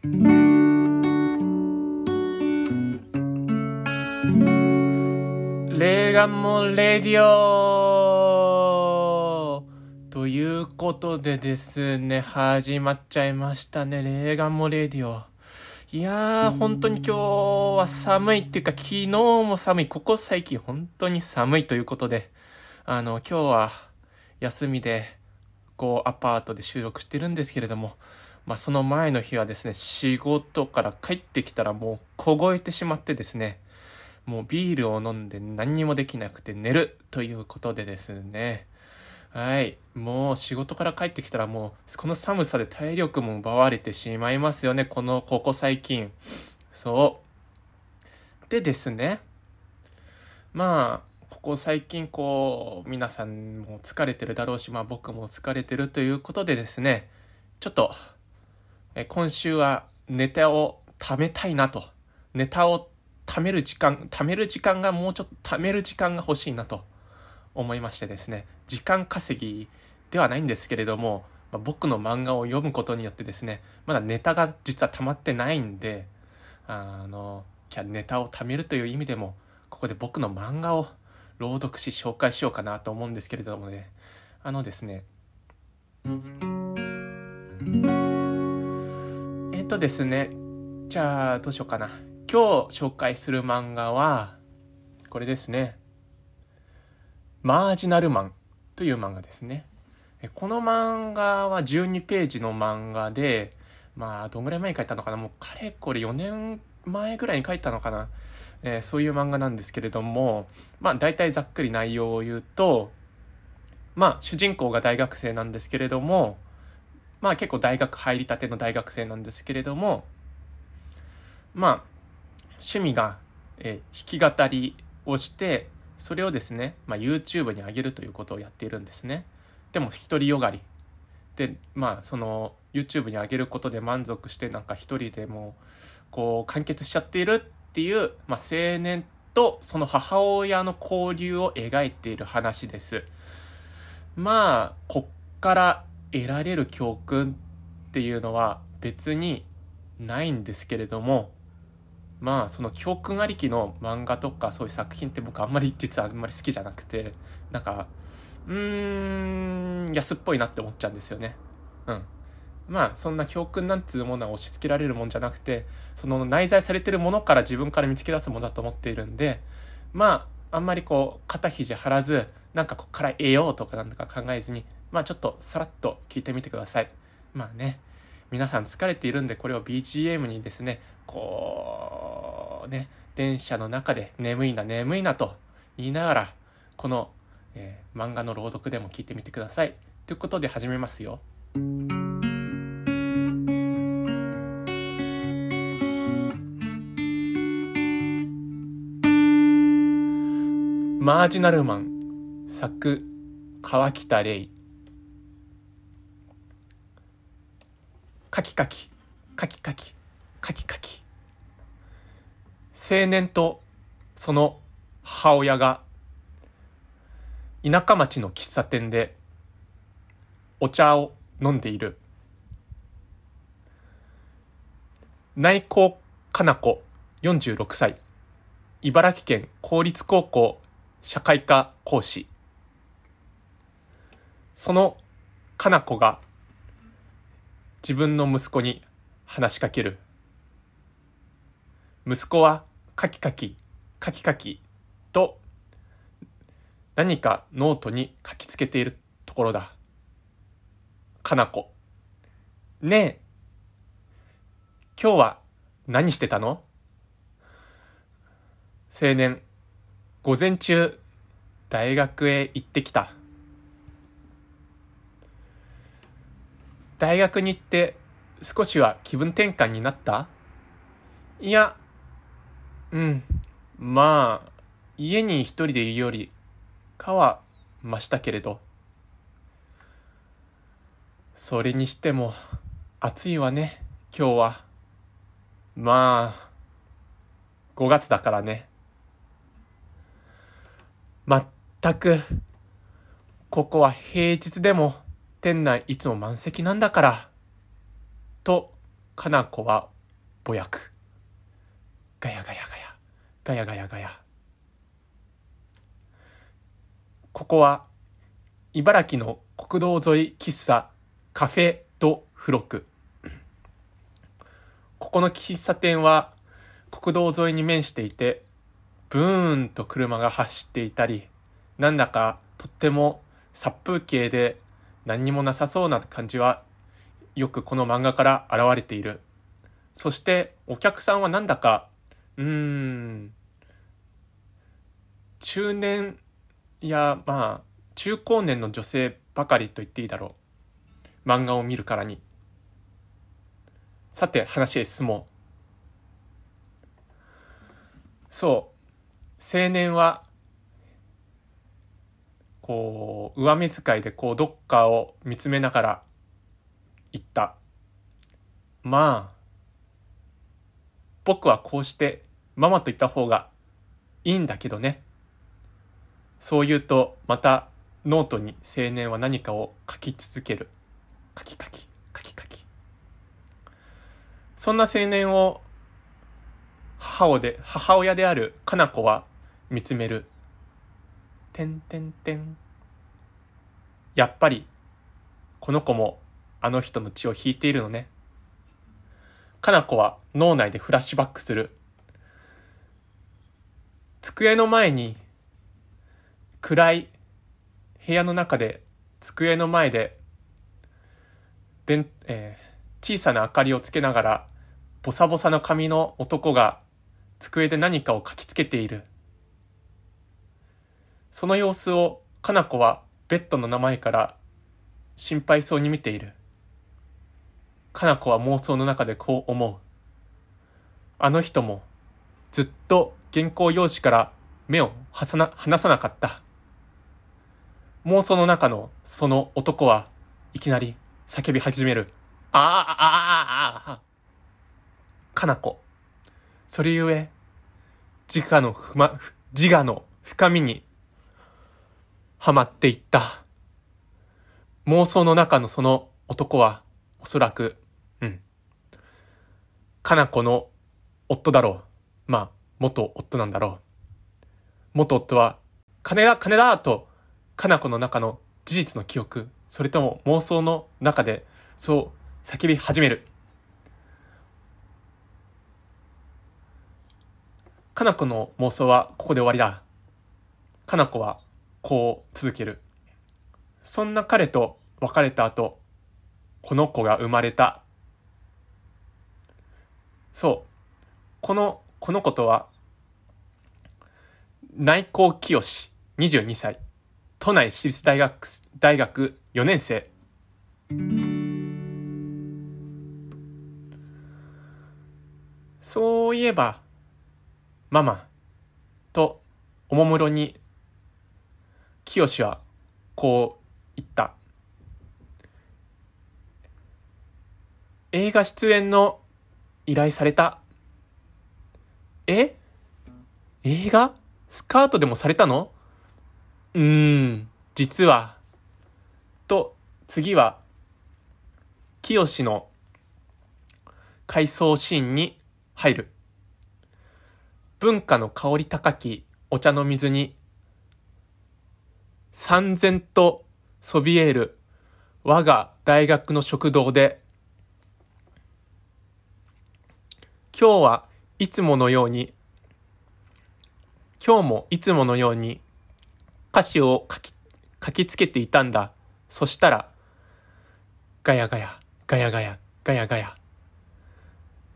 レーガンモレディオということでですね、始まっちゃいましたね、レーガンモレディオ。いやー、本当に今日は寒いっていうか、昨日も寒い。ここ最近本当に寒いということで、あの、今日は休みで、こう、アパートで収録してるんですけれども、まあ、その前の日はですね、仕事から帰ってきたらもう凍えてしまってですね、もうビールを飲んで何にもできなくて寝るということでですね。はい。もう仕事から帰ってきたらもうこの寒さで体力も奪われてしまいますよね。この、ここ最近。そう。でですね。まあ、ここ最近こう、皆さんも疲れてるだろうし、まあ僕も疲れてるということでですね。ちょっと、え今週はネタを貯めたいなと。ネタを貯める時間、貯める時間がもうちょっと貯める時間が欲しいなと。思いましてですね、時間稼ぎではないんですけれども、まあ、僕の漫画を読むことによってですね、まだネタが実は溜まってないんで、あの、ネタを貯めるという意味でも、ここで僕の漫画を朗読し紹介しようかなと思うんですけれどもね、あのですね、えっとですね、じゃあどうしようかな。今日紹介する漫画は、これですね。マージナルマンという漫画ですね。この漫画は12ページの漫画で、まあ、どんぐらい前に書いたのかなもうかれこれ4年前ぐらいに書いたのかな、えー、そういう漫画なんですけれども、まあ、大体ざっくり内容を言うと、まあ、主人公が大学生なんですけれども、まあ結構大学入りたての大学生なんですけれども、まあ、趣味が、えー、弾き語りをしてそれをですね、まあ、YouTube に上げるということをやっているんですね。でも独りよがり。でまあその YouTube に上げることで満足してなんか一人でもこう完結しちゃっているっていう、まあ、青年とその母親の交流を描いている話です。まあこっから得られる教訓っていうのは別にないんですけれどもまあその教訓ありきの漫画とかそういう作品って僕あんまり実はあんまり好きじゃなくてなんかうーん安っぽいなって思っちゃうんですよね。うん。まあそんな教訓なんつうものは押し付けられるもんじゃなくてその内在されてるものから自分から見つけ出すものだと思っているんでまああんまりこう肩肘張らずなんかこっから得ようとかなんとか考えずにまあちょっとさらっと聞いてみてください。まあね皆さん疲れているんでこれを BGM にですねこうね電車の中で眠いな眠いなと言いながらこの、えー、漫画の朗読でも聞いてみてください。ということで始めますよ。マージナルマン作川北玲。カキカキ。カキカキ。カキカキ。青年とその母親が田舎町の喫茶店でお茶を飲んでいる。内藤かな子46歳。茨城県公立高校社会科講師。そのかな子が自分の息子に話しかける。息子はカキカキ、カキカキと何かノートに書きつけているところだ。かなこ。ねえ、今日は何してたの？青年、午前中、大学へ行ってきた。大学に行って少しは気分転換になった？いや、うん。まあ、家に一人でいるよりかは増したけれど。それにしても暑いわね、今日は。まあ、5月だからね。まったく、ここは平日でも店内いつも満席なんだから、とかな子はぼやく。ガヤガヤガヤ、ガヤガヤガヤ。ここは茨城の国道沿い喫茶カフェドフロク。ここの喫茶店は国道沿いに面していて、ブーンと車が走っていたり、なんだかとっても殺風景で何にもなさそうな感じはよくこの漫画から現れている。そしてお客さんはなんだか、うーん、中年やまあ中高年の女性ばかりと言っていいだろう。漫画を見るからに。さて話へ進もう。そう。青年は、こう、上目遣いでこう、どっかを見つめながら言った。まあ、僕はこうしてママと言った方がいいんだけどね。そう言うと、またノートに青年は何かを書き続ける。書き書き、書き書き。そんな青年を母親で、母親であるかな子は見つめる。てんてんてん。やっぱり、この子もあの人の血を引いているのね。かな子は脳内でフラッシュバックする。机の前に、暗い部屋の中で、机の前で、でん、えー、小さな明かりをつけながら、ボサボサの髪の男が机で何かを書きつけている。その様子を、かな子はベッドの名前から心配そうに見ている。かな子は妄想の中でこう思う。あの人もずっと原稿用紙から目を離さなかった。妄想の中のその男はいきなり叫び始める。ああ、ああ、ああ、かな子。それゆえ、自我のふま、自我の深みにはまっていった。妄想の中のその男は、おそらく、うん。かな子の夫だろう。まあ、元夫なんだろう。元夫は、金だ、金だと、かな子の中の事実の記憶、それとも妄想の中で、そう叫び始める。かな子の妄想はここで終わりだ。かな子はこう続ける。そんな彼と別れた後、この子が生まれた。そう。この、この子とは、内向清22歳。都内私立大学、大学4年生。そういえば、ママ、と、おもむろに、清は、こう言った。映画出演の依頼された。え？映画スカートでもされたの？うーん、実は。と、次は、清の回想シーンに入る。文化の香り高きお茶の水に、三千とそびえる我が大学の食堂で、今日はいつものように、今日もいつものように歌詞を書き、書きつけていたんだ。そしたら、ガヤガヤ、ガヤガヤ、ガヤガヤ。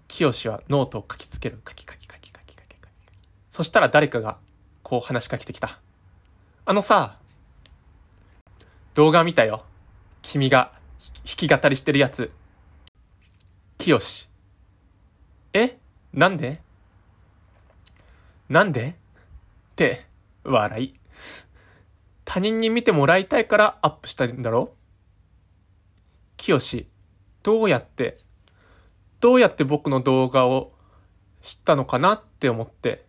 清はノートを書きつける。書き書き書き。そしたら誰かがこう話しかけてきた。あのさ、動画見たよ。君が弾き語りしてるやつ。清え？なんで？なんで？って笑い。他人に見てもらいたいからアップしたんだろ？清どうやって、どうやって僕の動画を知ったのかなって思って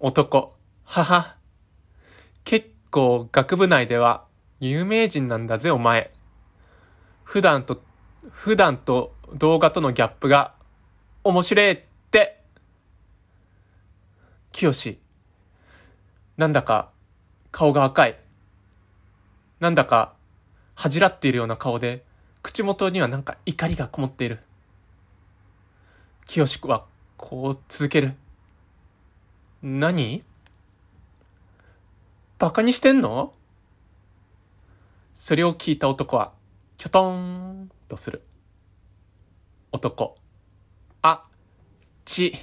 男。はは。結構学部内では有名人なんだぜお前。普段と普段と動画とのギャップが面白いって。清なんだか顔が赤い。なんだか恥じらっているような顔で、口元にはなんか怒りがこもっている。清はこう続ける。何？バカにしてんの？それを聞いた男は、きょとんとする。男。あ、ち、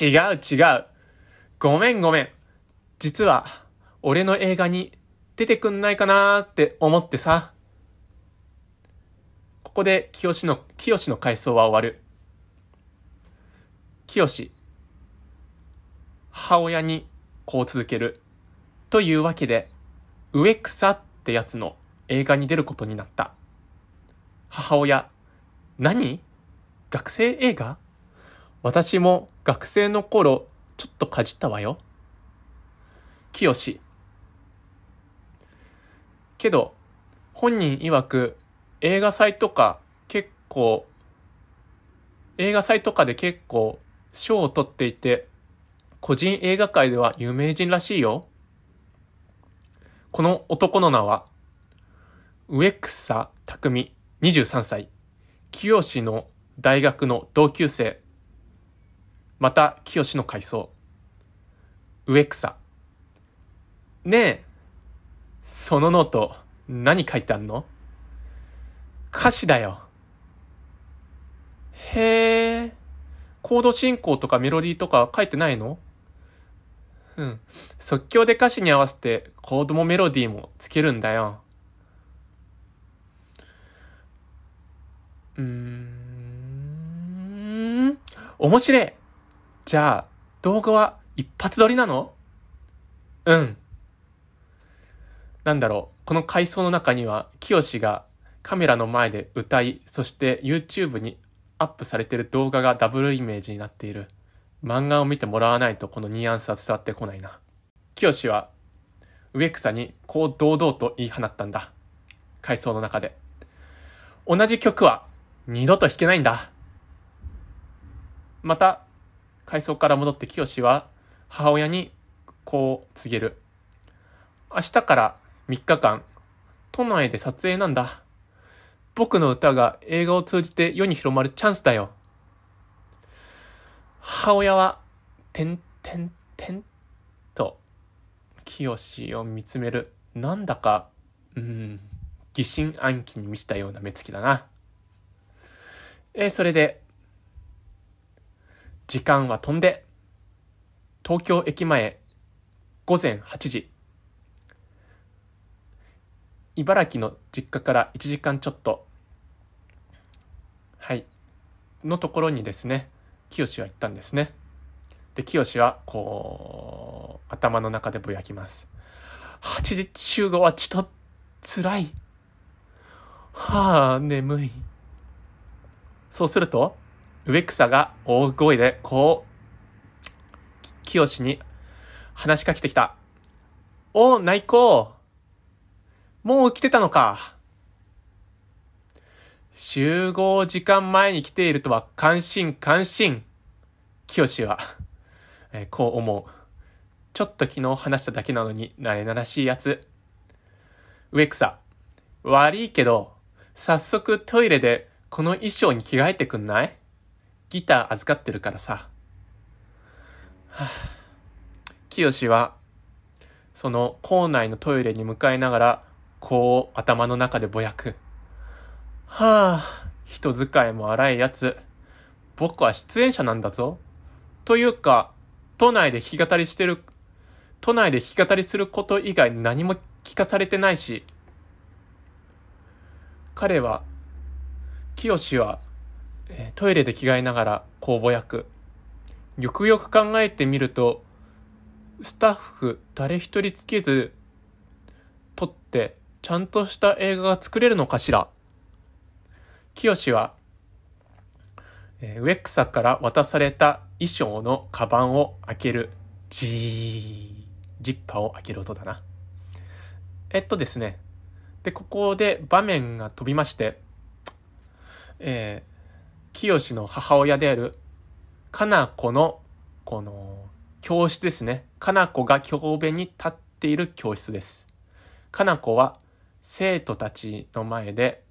違う違う。ごめんごめん。実は、俺の映画に出てくんないかなーって思ってさ。ここで、清の、清の回想は終わる。清。母親にこう続ける。というわけで、植草ってやつの映画に出ることになった。母親、何？学生映画？私も学生の頃、ちょっとかじったわよ。清。けど、本人曰く映画祭とか結構、映画祭とかで結構賞を取っていて、個人映画界では有名人らしいよ。この男の名は、植草匠23歳、清の大学の同級生、また清の階層、植草。ねえ、そのノート何書いてあんの？歌詞だよ。へえ、コード進行とかメロディーとか書いてないの？うん。即興で歌詞に合わせてコードもメロディーもつけるんだよ。うーん。面白い。じゃあ、動画は一発撮りなの？うん。なんだろう。この階層の中には、清がカメラの前で歌い、そして YouTube にアップされてる動画がダブルイメージになっている。漫画を見てもらわないとこのニュアンスは伝わってこないな。清は植草にこう堂々と言い放ったんだ。階層の中で。同じ曲は二度と弾けないんだ。また、階層から戻って清は母親にこう告げる。明日から3日間、都内で撮影なんだ。僕の歌が映画を通じて世に広まるチャンスだよ。母親は、てんてんてんと、清を見つめる。なんだか、うん、疑心暗鬼に満ちたような目つきだな。えそれで、時間は飛んで、東京駅前、午前8時。茨城の実家から1時間ちょっと、はい、のところにですね、清は言ったんですね。で、清は、こう、頭の中でぼやきます。8時集合はちょっと辛い。はあ、眠い。そうすると、植草が大声で、こう、清に話しかけてきた。お内向もう来てたのか。集合時間前に来ているとは関心関心。清は、えー、こう思う。ちょっと昨日話しただけなのに、慣れならしいやつ。植草。悪いけど、早速トイレでこの衣装に着替えてくんない？ギター預かってるからさ。はあ、清は、その校内のトイレに向かいながら、こう頭の中でぼやく。はあ、人使いも荒いやつ。僕は出演者なんだぞ。というか、都内で弾き語りしてる、都内で弾き語りすること以外何も聞かされてないし、彼は、清は、トイレで着替えながらこうぼやく。よくよく考えてみると、スタッフ誰一人つけず、撮って、ちゃんとした映画が作れるのかしら清は、えー、植草から渡された衣装のカバンを開ける。ジー。ジッパーを開ける音だな。えっとですね。で、ここで場面が飛びまして、えー、清の母親である、かな子の、この、教室ですね。かな子が教鞭に立っている教室です。かな子は生徒たちの前で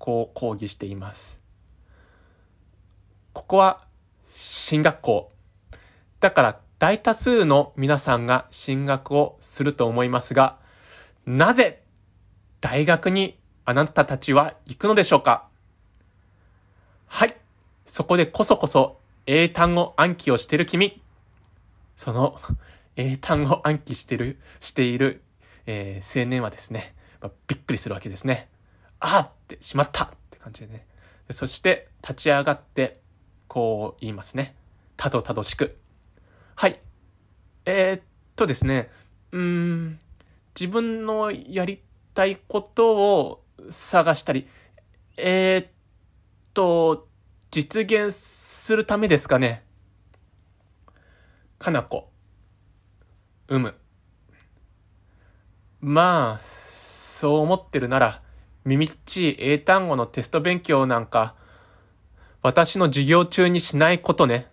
こう講義しています。ここは進学校。だから大多数の皆さんが進学をすると思いますが、なぜ大学にあなたたちは行くのでしょうか？はい。そこでこそこそ英単語暗記をしてる君。その英単語暗記してる、している、えー、青年はですね、まあ、びっくりするわけですね。ああってしまったって感じでね。そして立ち上がって、こう言いますね。たどたどしく。はい。えー、っとですね、うーん、自分のやりたいことを探したり、えー、っと、実現するためですかね。かなこ。うむ。まあ、そう思ってるなら、耳っちい英単語のテスト勉強なんか、私の授業中にしないことね。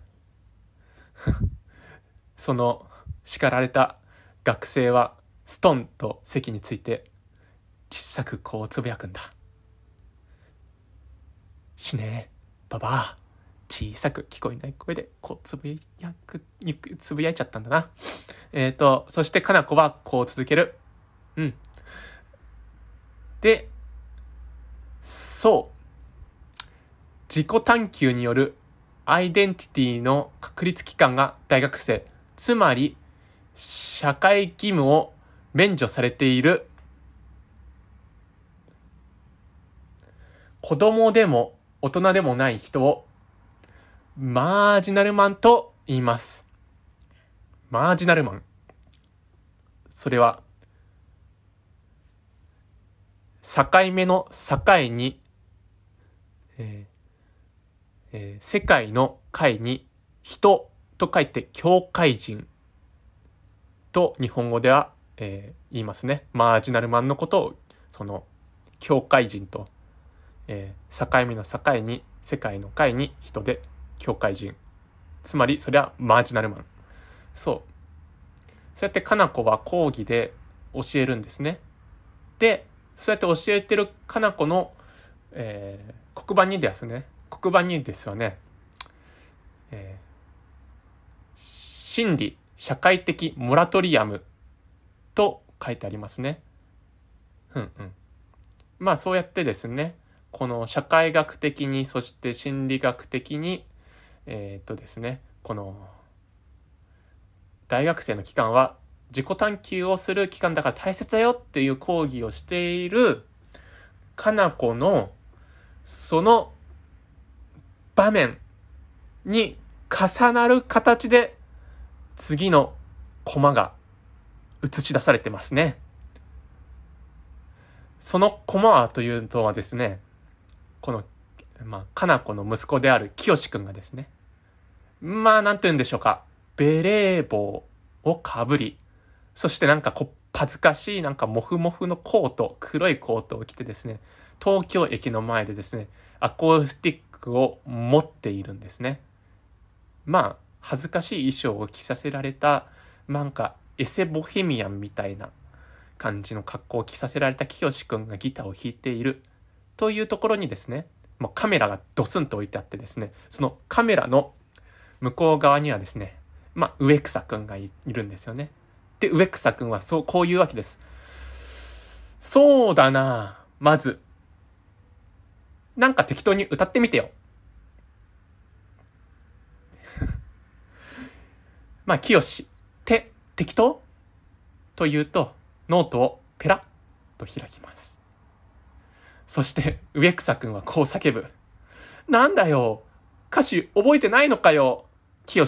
その叱られた学生はストンと席について小さくこうつぶやくんだ。しねえ、ばばあ。小さく聞こえない声でこうつぶやく、つぶやいちゃったんだな。えっ、ー、と、そしてかな子はこう続ける。うん。で、そう。自己探求によるアイデンティティの確立期間が大学生、つまり社会義務を免除されている子供でも大人でもない人をマージナルマンと言います。マージナルマン。それは境目の境に、えーえー、世界の界に人と書いて境界人と日本語では、えー、言いますね。マージナルマンのことをその境界人と、えー、境目の境に世界の界に人で境界人。つまりそれはマージナルマン。そう。そうやってかな子は講義で教えるんですね。で、そうやって教えてるかな子の、えー、黒板にですね、黒板にですよね、えー、心理社会的モラトリアムと書いてありますね。うんうん。まあそうやってですね、この社会学的に、そして心理学的に、えー、っとですね、この大学生の期間は自己探求をする期間だから大切だよっていう講義をしているかな子のその場面に重なる形で次のコマが映し出されてますね。そのコマというのはですね、この、まあ、かな子の息子である清志くんがですね、まあ、なんと言うんでしょうか、ベレー帽をかぶり、そしてなんかこ恥ずかしいなんかモフモフのコート、黒いコートを着てですね、東京駅の前でですね、アコースティックを持っているんですね。まあ、恥ずかしい衣装を着させられた、なんかエセボヘミアンみたいな感じの格好を着させられた清くんがギターを弾いているというところにですね、もうカメラがドスンと置いてあってですね、そのカメラの向こう側にはですね、まあ、植草くんがいるんですよね。で、植草くんはそう、こういうわけです。そうだなまず。なんか適当に歌ってみてよ。まあ、清て、適当？と言うと、ノートをペラッと開きます。そして、植草くんはこう叫ぶ。なんだよ歌詞覚えてないのかよ清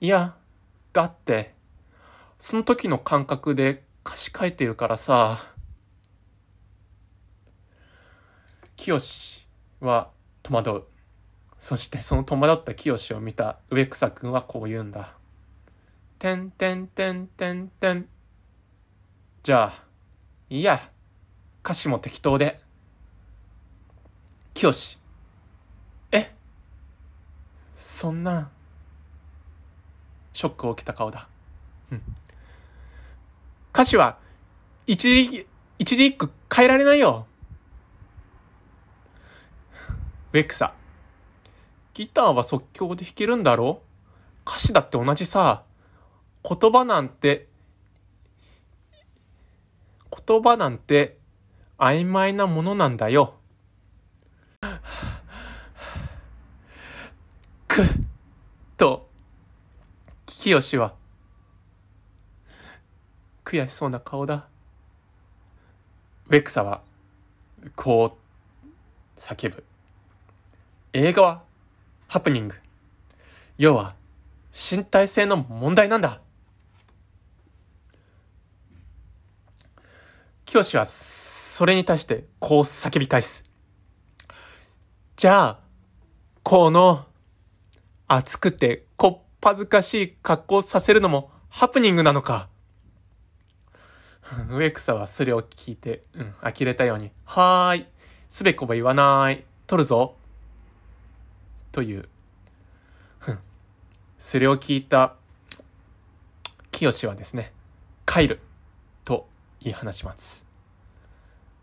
いや、だって、その時の感覚で歌詞書いてるからさ、清は戸惑う。そしてその戸惑った清を見た植草くんはこう言うんだ。てんてんてんてんてん。じゃあ、いいや。歌詞も適当で。清えそんな、ショックを受けた顔だ。うん。歌詞は、一時、一時一句変えられないよ。ウェクサ。ギターは即興で弾けるんだろ歌詞だって同じさ。言葉なんて、言葉なんて曖昧なものなんだよ。くっ、と、清は、悔しそうな顔だ。ウェクサは、こう、叫ぶ。映画は、ハプニング。要は、身体性の問題なんだ。清は、それに対して、こう叫び返す。じゃあ、この、熱くて、こっぱずかしい格好させるのも、ハプニングなのか。植草はそれを聞いて、うん、呆れたように、はーい、すべこば言わない、取るぞ。という。それを聞いた、清はですね、帰る、と言い放します。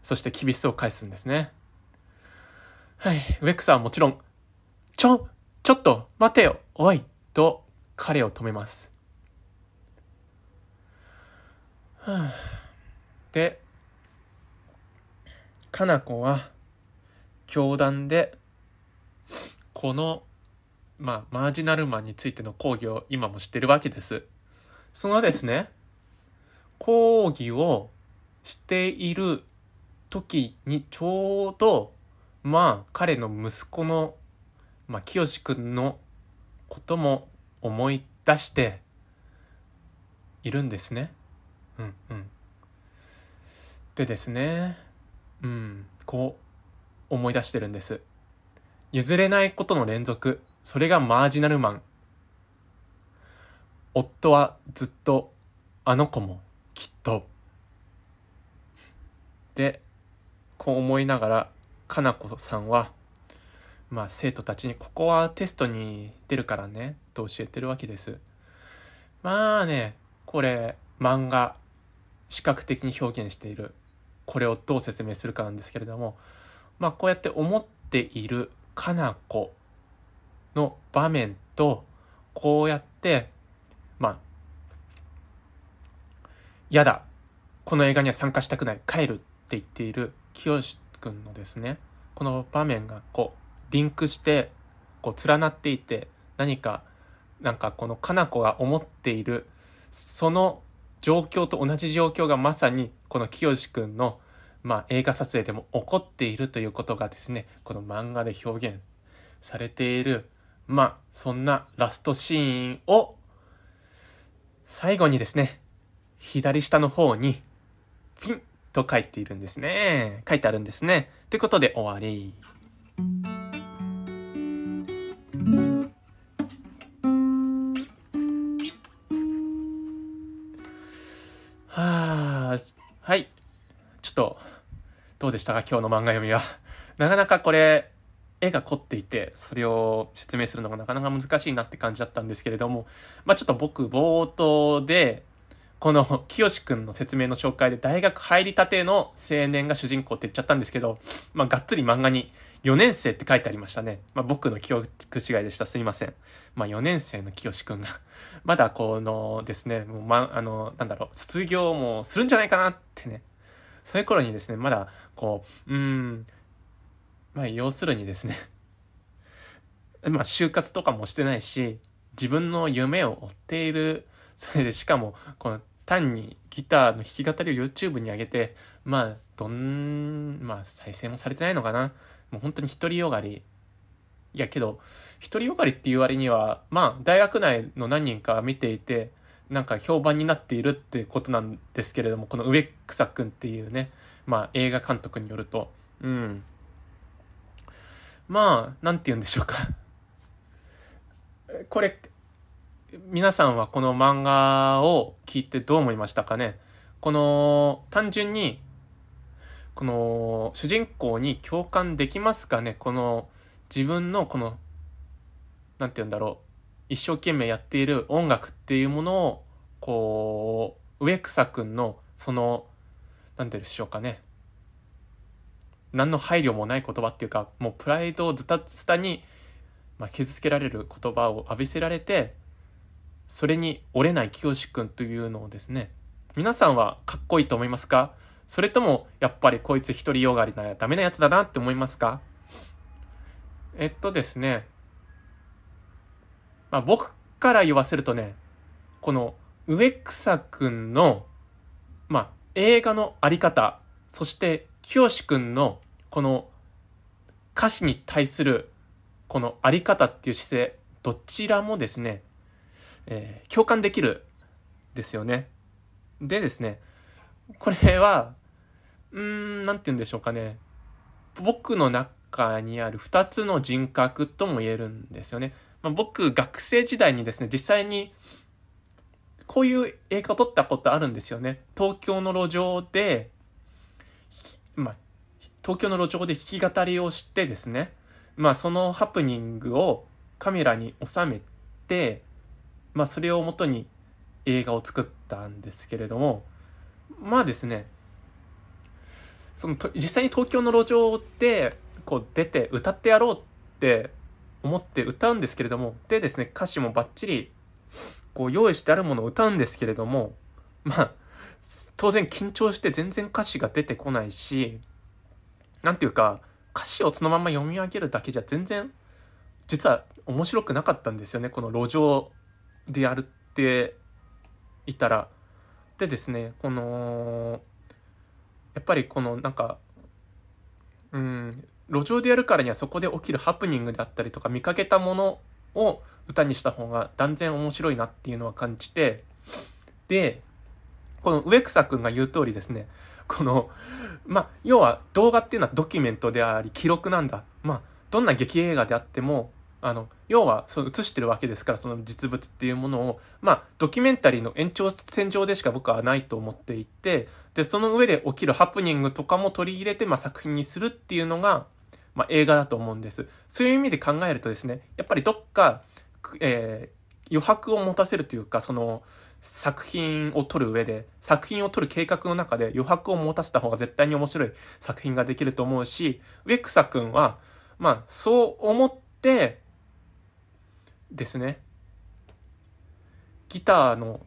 そして厳しさを返すんですね。はい、ウェクサはもちろん、ちょ、ちょっと待てよ、おい、と彼を止めます。で、かな子は、教団で、この、まあ、マージナルマンについての講義を今もしてるわけです。そのですね、講義をしている時にちょうど、まあ、彼の息子のまあ、清くんのことも思い出しているんですね。うんうん。でですね、うん、こう思い出してるんです。譲れないことの連続、それがマージナルマン。夫はずっとあの子もきっと。で、こう思いながら、かなこさんは、まあ、生徒たちにここはテストに出るからねと教えてるわけです。まあねこれ漫画視覚的に表現しているこれをどう説明するかなんですけれどもまあこうやって思っているかな子の場面とこうやってまあ嫌だこの映画には参加したくない帰るって言っている清くんのですねこの場面がこうリンクしてこう連なっていて何かなんかこのかな子が思っているその状況と同じ状況がまさにこの清くんの、まあ、映画撮影でも起こっているということがですねこの漫画で表現されているまあそんなラストシーンを最後にですね左下の方にピンと書いているんですね書いてあるんですねということで終わり。どうでしたか今日の漫画読みは。なかなかこれ、絵が凝っていて、それを説明するのがなかなか難しいなって感じだったんですけれども、まあちょっと僕、冒頭で、この清くんの説明の紹介で大学入りたての青年が主人公って言っちゃったんですけど、まあがっつり漫画に4年生って書いてありましたね。まあ僕の記憶違いでした。すいません。まあ4年生の清くんが まだこのですね、もうま、あの、なんだろう、卒業もするんじゃないかなってね。そういう頃にですね、まだこう、うん、まあ要するにですね まあ就活とかもしてないし、自分の夢を追っている、それでしかも、この単にギターの弾き語りを YouTube に上げて、まあ、どん、まあ、再生もされてないのかな。もう本当に独りよがり。いやけど、独りよがりっていう割には、まあ、大学内の何人か見ていて、なんか評判になっているってことなんですけれども、この植草くんっていうね、まあ、映画監督によると、うん。まあ、なんて言うんでしょうか。これ、皆さんはこの漫画を聞いてどう思いましたかね？この、単純に、この、主人公に共感できますかね？この、自分のこの、なんて言うんだろう、一生懸命やっている音楽っていうものを、こう、植草くんの、その、なんでしょうかね。何の配慮もない言葉っていうか、もうプライドをズタズタに、まあ、傷つけられる言葉を浴びせられて、それに折れない清くんというのをですね、皆さんはかっこいいと思いますか？それとも、やっぱりこいつ独りよがりならダメなやつだなって思いますか？えっとですね、まあ、僕から言わせるとね、この植草くんの、まあ、映画のあり方、そして清くんのこの歌詞に対するこのあり方っていう姿勢、どちらもですね、えー、共感できるですよね。でですね、これは、うーん、なんて言うんでしょうかね。僕の中にある2つの人格とも言えるんですよね。まあ、僕、学生時代にですね、実際に、こういう映画を撮ったことあるんですよね。東京の路上で、まあ、東京の路上で弾き語りをしてですね、まあ、そのハプニングをカメラに収めて、まあ、それをもとに映画を作ったんですけれども、まあですね、その実際に東京の路上でこう出て歌ってやろうって思って歌うんですけれども、でですね、歌詞もバッチリこう用意してあるものを歌うんですけれども、まあ、当然緊張して全然歌詞が出てこないし、なんていうか、歌詞をそのまま読み上げるだけじゃ全然、実は面白くなかったんですよね、この路上でやるっていたら。でですね、この、やっぱりこのなんか、うん、路上でやるからにはそこで起きるハプニングであったりとか見かけたものを歌にした方が断然面白いなっていうのは感じて、で、この植草くんが言う通りですね、この、まあ、要は動画っていうのはドキュメントであり記録なんだ。まあ、どんな劇映画であっても、あの、要は、その映してるわけですから、その実物っていうものを、まあ、ドキュメンタリーの延長線上でしか僕はないと思っていて、で、その上で起きるハプニングとかも取り入れて、まあ、作品にするっていうのが、まあ、映画だと思うんです。そういう意味で考えるとですね、やっぱりどっか、えー、余白を持たせるというか、その、作品を撮る上で、作品を撮る計画の中で余白を持たせた方が絶対に面白い作品ができると思うし、植草くんは、まあ、そう思って、ですね。ギターの、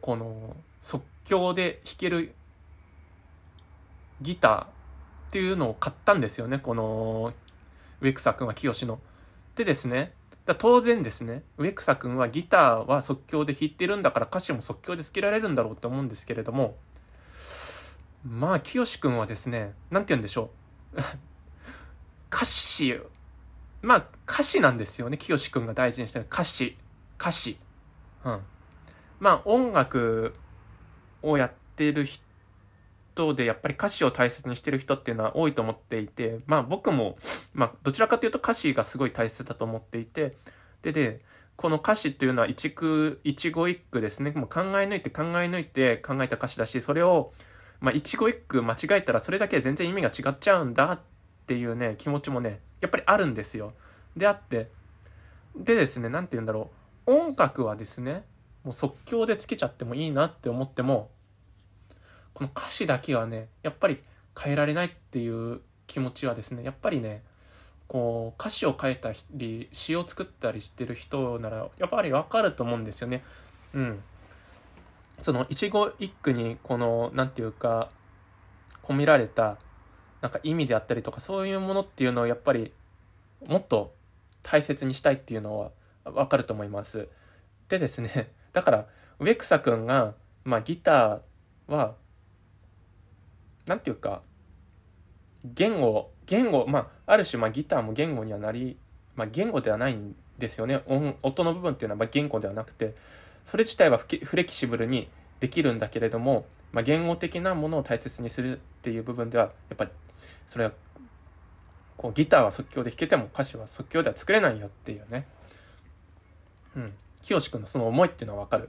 この、即興で弾けるギターっていうのを買ったんですよね、この、植草くんは清の。でですね、だ当然ですね、植草くんはギターは即興で弾いてるんだから歌詞も即興でつけられるんだろうと思うんですけれども、まあ、清くんはですね、なんて言うんでしょう。歌詞、まあ、歌詞なんですよね、清くんが大事にしてる歌詞。歌詞。うん。まあ、音楽をやってる人人でやっぱり歌詞を大切にしてる人っていうのは多いと思っていてまあ僕も、まあ、どちらかというと歌詞がすごい大切だと思っていてででこの歌詞っていうのは一句一語一句ですねもう考え抜いて考え抜いて考えた歌詞だしそれを、まあ、一語一句間違えたらそれだけで全然意味が違っちゃうんだっていうね気持ちもねやっぱりあるんですよ。であってでですね何て言うんだろう音楽はですねもう即興でつけちゃってもいいなって思ってもこの歌詞だけはねやっぱり変えられないっていう気持ちはですねやっぱりねこう歌詞を書いたり詩を作ったりしてる人ならやっぱりわかると思うんですよね。うん。その一語一句にこの何て言うか込められたなんか意味であったりとかそういうものっていうのをやっぱりもっと大切にしたいっていうのはわかると思います。でですねだから植草くんが、まあ、ギターはなんていうか言語言語まあある種まあギターも言語にはなり、まあ、言語ではないんですよね。音音の部分っていうのはま言語ではなくてそれ自体はフレキシブルにできるんだけれども、まあ、言語的なものを大切にするっていう部分ではやっぱりそれはこうギターは即興で弾けても歌詞は即興では作れないよっていうね。うん。清君のその思いっていうのは分かる。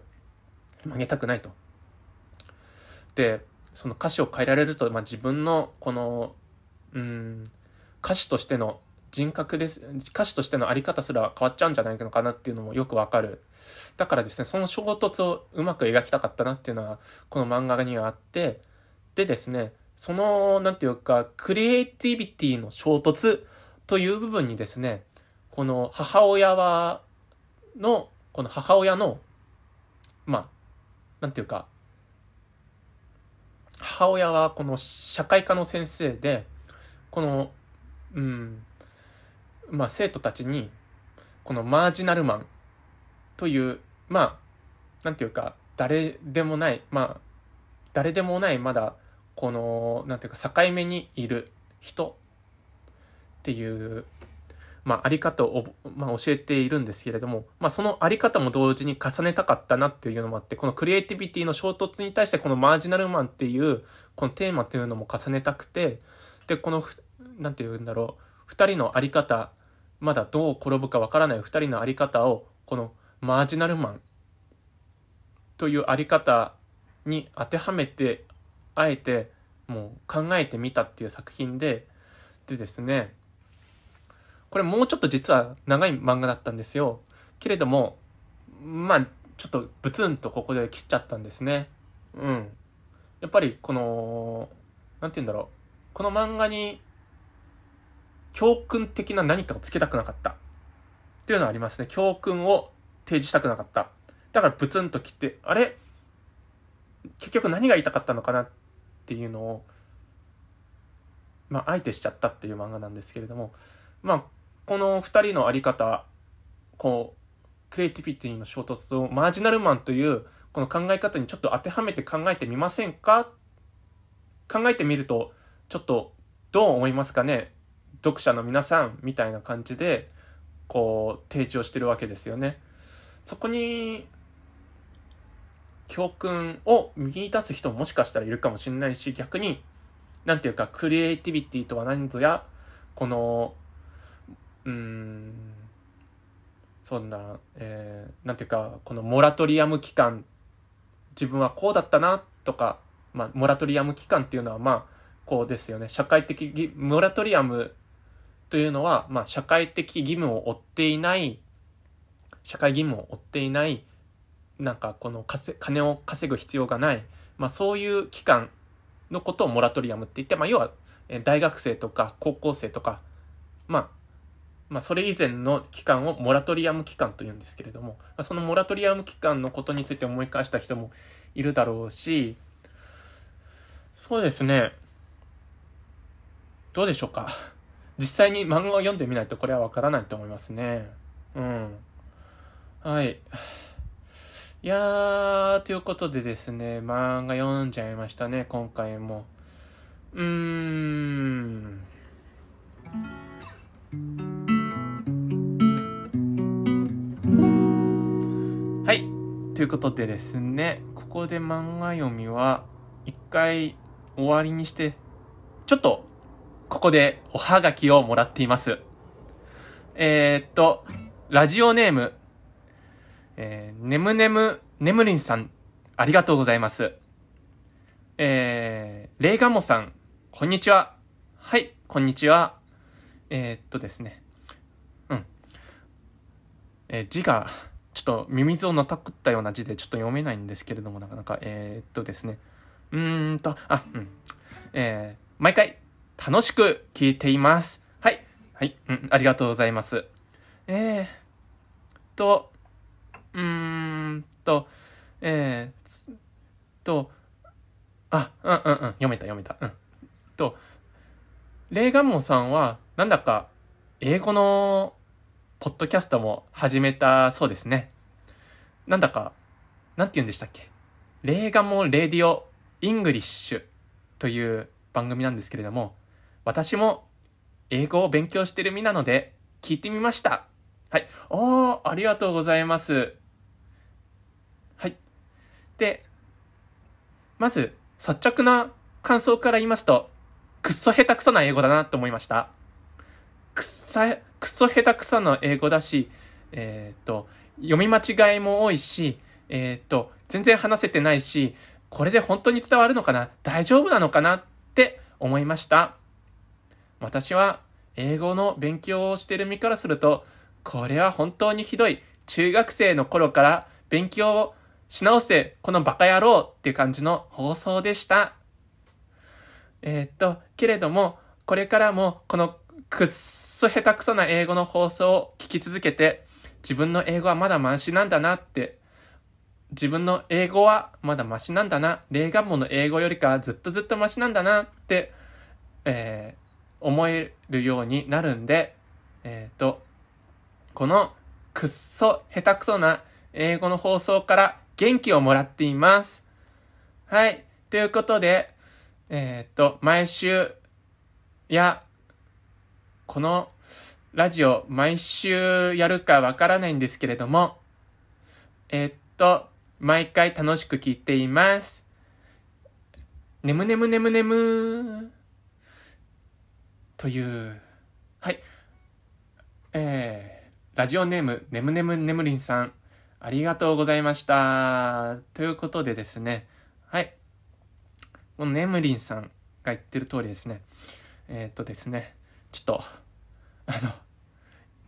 曲げたくないと。でその歌詞を変えられると、まあ、自分のこの、うん、歌手としての人格です、歌手としてのあり方すら変わっちゃうんじゃないのかなっていうのもよくわかる。だからですね、その衝突をうまく描きたかったなっていうのは、この漫画にはあって、でですね、その、なんていうか、クリエイティビティの衝突という部分にですね、この母親は、の、この母親の、まあ、なんていうか、母親はこの社会科の先生で、この、うん、まあ生徒たちに、このマージナルマンという、まあ、なんていうか、誰でもない、まあ、誰でもない、まだ、この、なんていうか、境目にいる人っていうまあ、あり方を、まあ、教えているんですけれども、まあ、そのあり方も同時に重ねたかったなっていうのもあって、このクリエイティビティの衝突に対してこのマージナルマンっていう、このテーマっていうのも重ねたくて、で、この、なんて言うんだろう、二人のあり方、まだどう転ぶかわからない二人のあり方を、このマージナルマンというあり方に当てはめて、あえてもう考えてみたっていう作品で、でですね、これもうちょっと実は長い漫画だったんですよ。けれども、まあ、ちょっとブツンとここで切っちゃったんですね。うん。やっぱりこの、なんて言うんだろう。この漫画に教訓的な何かをつけたくなかった。っていうのはありますね。教訓を提示したくなかった。だからブツンと切って、あれ？結局何が言いたかったのかな？っていうのを、まあ、あえてしちゃったっていう漫画なんですけれども、まあ、この2人の在り方こうクリエイティビティの衝突をマージナルマンというこの考え方にちょっと当てはめて考えてみませんか？考えてみるとちょっとどう思いますかね？読者の皆さんみたいな感じでこう提示をしてるわけですよね。そこに教訓を見出す人ももしかしたらいるかもしれないし逆に何ていうかクリエイティビティとは何ぞやこのうん。そんな、えー、なんていうかこのモラトリアム期間自分はこうだったなとか、まあ、モラトリアム期間っていうのはまあこうですよね。社会的モラトリアムというのは、まあ、社会的義務を負っていない社会義務を負っていないなんかこの金を稼ぐ必要がない、まあ、そういう期間のことをモラトリアムって言って、まあ、要は大学生とか高校生とかまあまあ、それ以前の期間をモラトリアム期間というんですけれども、ま、そのモラトリアム期間のことについて思い返した人もいるだろうし、そうですね。どうでしょうか。実際に漫画を読んでみないとこれはわからないと思いますね。うん。はい。いやー、ということでですね、漫画読んじゃいましたね、今回も。うーん。ということでですね、ここで漫画読みは一回終わりにして、ちょっとここでおはがきをもらっています。えー、っと、ラジオネーム、えー、ねむねむねむりんさん、ありがとうございます。えー、レイガモさん、こんにちは。はい、こんにちは。えー、っとですね。うん。えー、字が、ちょっとミミズをのたくったような字でちょっと読めないんですけれども、なかなか、えー、っとですね。うーんと、あ、うん。えー、毎回楽しく聞いています。はい。はい。うん、ありがとうございます。えー、と、うーんと、えー、と、あ、うんうんうん、読めた読めた。うん。と、レイガモンさんは、なんだか、英語のポッドキャストも始めたそうですね。なんだか、なんて言うんでしたっけ？レーガンモ Radio English という番組なんですけれども、私も英語を勉強してる身なので聞いてみました。はい。おー、ありがとうございます。はい。で、まず、率直な感想から言いますと、くっそ下手くそな英語だなと思いました。くさ、くそ下手くそな英語だし、えっ、ー、と、読み間違いも多いし、えっ、ー、と、全然話せてないし、これで本当に伝わるのかな？大丈夫なのかな？って思いました。私は英語の勉強をしてる身からすると、これは本当にひどい。中学生の頃から勉強をし直せ、このバカ野郎っていう感じの放送でした。えー、っと、けれども、これからもこのくっそ下手くそな英語の放送を聞き続けて、自分の英語はまだマシなんだなって、自分の英語はまだマシなんだな、霊願もの英語よりかはずっとずっとマシなんだなって、えー、思えるようになるんで、えっ、ー、と、このくっそ下手くそな英語の放送から元気をもらっています。はい。ということで、えっ、ー、と、毎週や、このラジオ毎週やるかわからないんですけれども、えっと、毎回楽しく聞いています。ねむねむねむねむという、はい。えー、ラジオネーム、ねむねむねむりんさん、ありがとうございました。ということでですね、はい。このねむりんさんが言ってる通りですね、えっ、とですね、ちょっと、あの、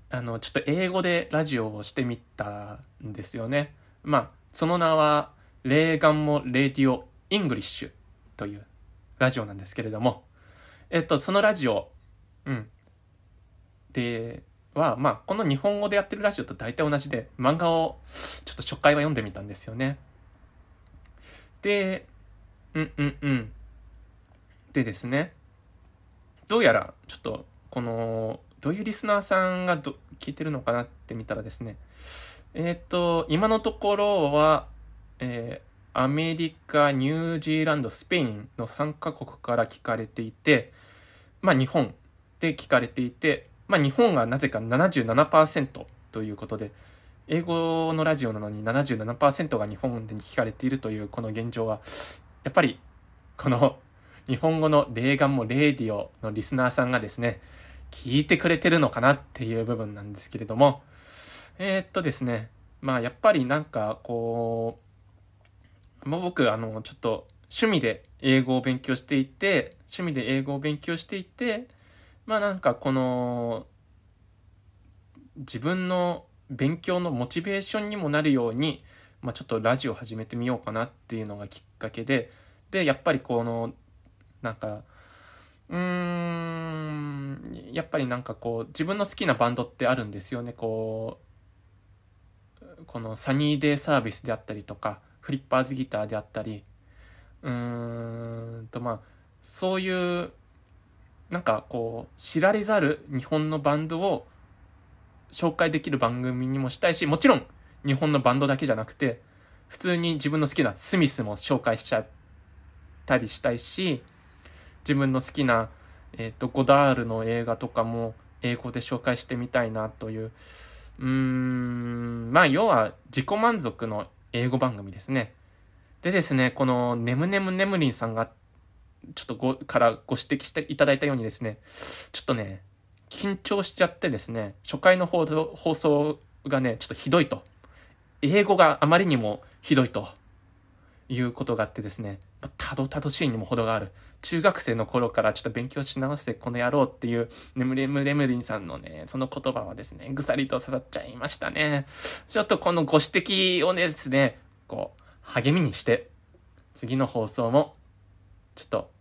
あの、ちょっと英語でラジオをしてみたんですよね。まあ、その名は、レーガンモ・ Radio English というラジオなんですけれども、えっと、そのラジオ、うん。で、は、まあ、この日本語でやってるラジオと大体同じで、漫画をちょっと初回は読んでみたんですよね。で、うんうんうん。でですね、どうやら、ちょっと、この、どういうリスナーさんがど聞いてるのかなって見たらですね、えっ、ー、と、今のところは、えー、アメリカ、ニュージーランド、スペインの3カ国から聞かれていて、まあ日本で聞かれていて、まあ日本がなぜか77%ということで、英語のラジオなのに77%が日本で聞かれているというこの現状は、やっぱりこの日本語の霊眼もレーディオのリスナーさんがですね、聞いてくれてるのかなっていう部分なんですけれども、えー、っとですね、まあやっぱりなんかこう、もう僕あのちょっと趣味で英語を勉強していて、趣味で英語を勉強していて、まあなんかこの自分の勉強のモチベーションにもなるように、まあ、ちょっとラジオ始めてみようかなっていうのがきっかけで、で、やっぱりこのなんか、うーん、やっぱりなんかこう、自分の好きなバンドってあるんですよね。こう、このサニーデイサービスであったりとか、フリッパーズギターであったり、うーんとまあ、そういう、なんかこう、知られざる日本のバンドを紹介できる番組にもしたいし、もちろん日本のバンドだけじゃなくて、普通に自分の好きなスミスも紹介しちゃったりしたいし、自分の好きな、え、ー、と、ゴダールの映画とかも英語で紹介してみたいなという、うーん、まあ、要は自己満足の英語番組ですね。でですね、このねむねむねむりんさんが、ちょっとご、からご指摘していただいたようにですね、ちょっとね、緊張しちゃってですね、初回の放送がね、ちょっとひどいと。英語があまりにもひどいということがあってですね、たどたどしいにも程がある。中学生の頃からちょっと勉強し直してこの野郎っていう、ねむれむれむりんさんのね、その言葉はですね、ぐさりと刺さっちゃいましたね。ちょっとこのご指摘をですね、こう、励みにして、次の放送も、ちょっと、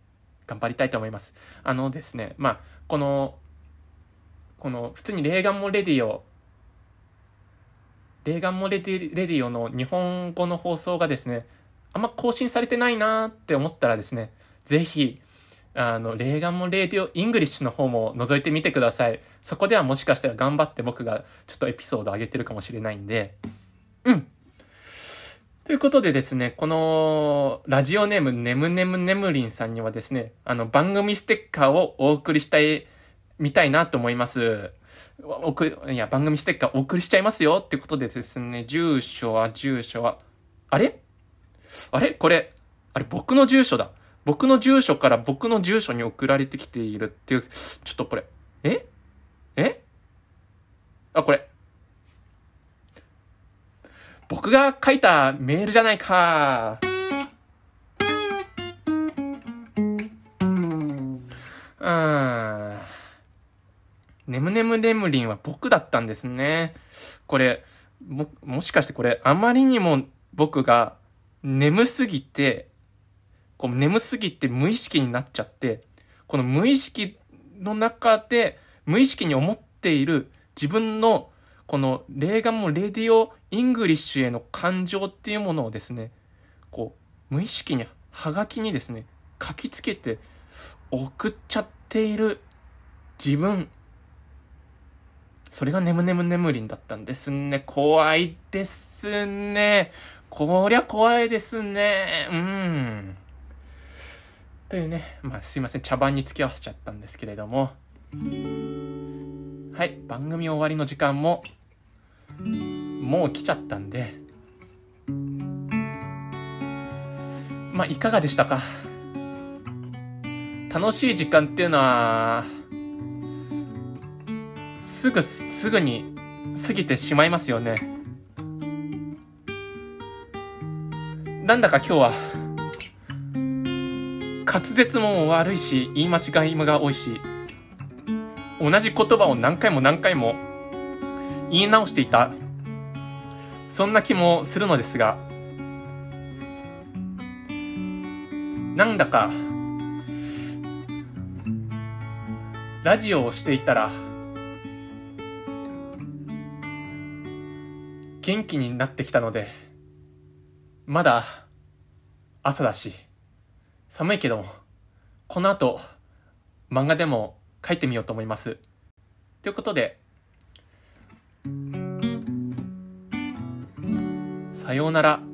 頑張りたいと思います。あのですね、まあ、この、この、普通にレーガンモ Radio、レーガンモレディオ、レーガンモレディレディオの日本語の放送がですね、あんま更新されてないなって思ったらですね、ぜひ、あの、レーガンモ Radio English の方も覗いてみてください。そこではもしかしたら頑張って僕がちょっとエピソード上げてるかもしれないんで、うん。ということでですね、このラジオネームねむねむねむりんさんにはですね、あの番組ステッカーをお送りしたい、みたいなと思います。送いや、番組ステッカーお送りしちゃいますよってことでですね、住所は、住所は、あれ？あれ？これ、あれ僕の住所だ。僕の住所から僕の住所に送られてきているっていう、ちょっとこれ、え？え？あ、これ。僕が書いたメールじゃないか。うん。ねむねむねむりんは僕だったんですね。これ、も、もしかしてこれ、あまりにも僕が眠すぎて、こう眠すぎて無意識になっちゃって、この無意識の中で、無意識に思っている自分のこのレーガンモ Radio English への感情っていうものをですね、こう、無意識に、はがきにですね、書きつけて送っちゃっている自分。それがねむねむねむりんだったんですね。怖いですね。こりゃ怖いですね。うん。というね、まあすいません、茶番に付き合わせちゃったんですけれども。はい、番組終わりの時間も、もう来ちゃったんで、まあいかがでしたか？楽しい時間っていうのは、すぐ、すぐに過ぎてしまいますよね。なんだか今日は、滑舌も悪いし、言い間違いが多いし、同じ言葉を何回も何回も言い直していた、そんな気もするのですが、なんだか、ラジオをしていたら、元気になってきたので、まだ朝だし、寒いけど、この後、漫画でも書いてみようと思います。ということで、さようなら。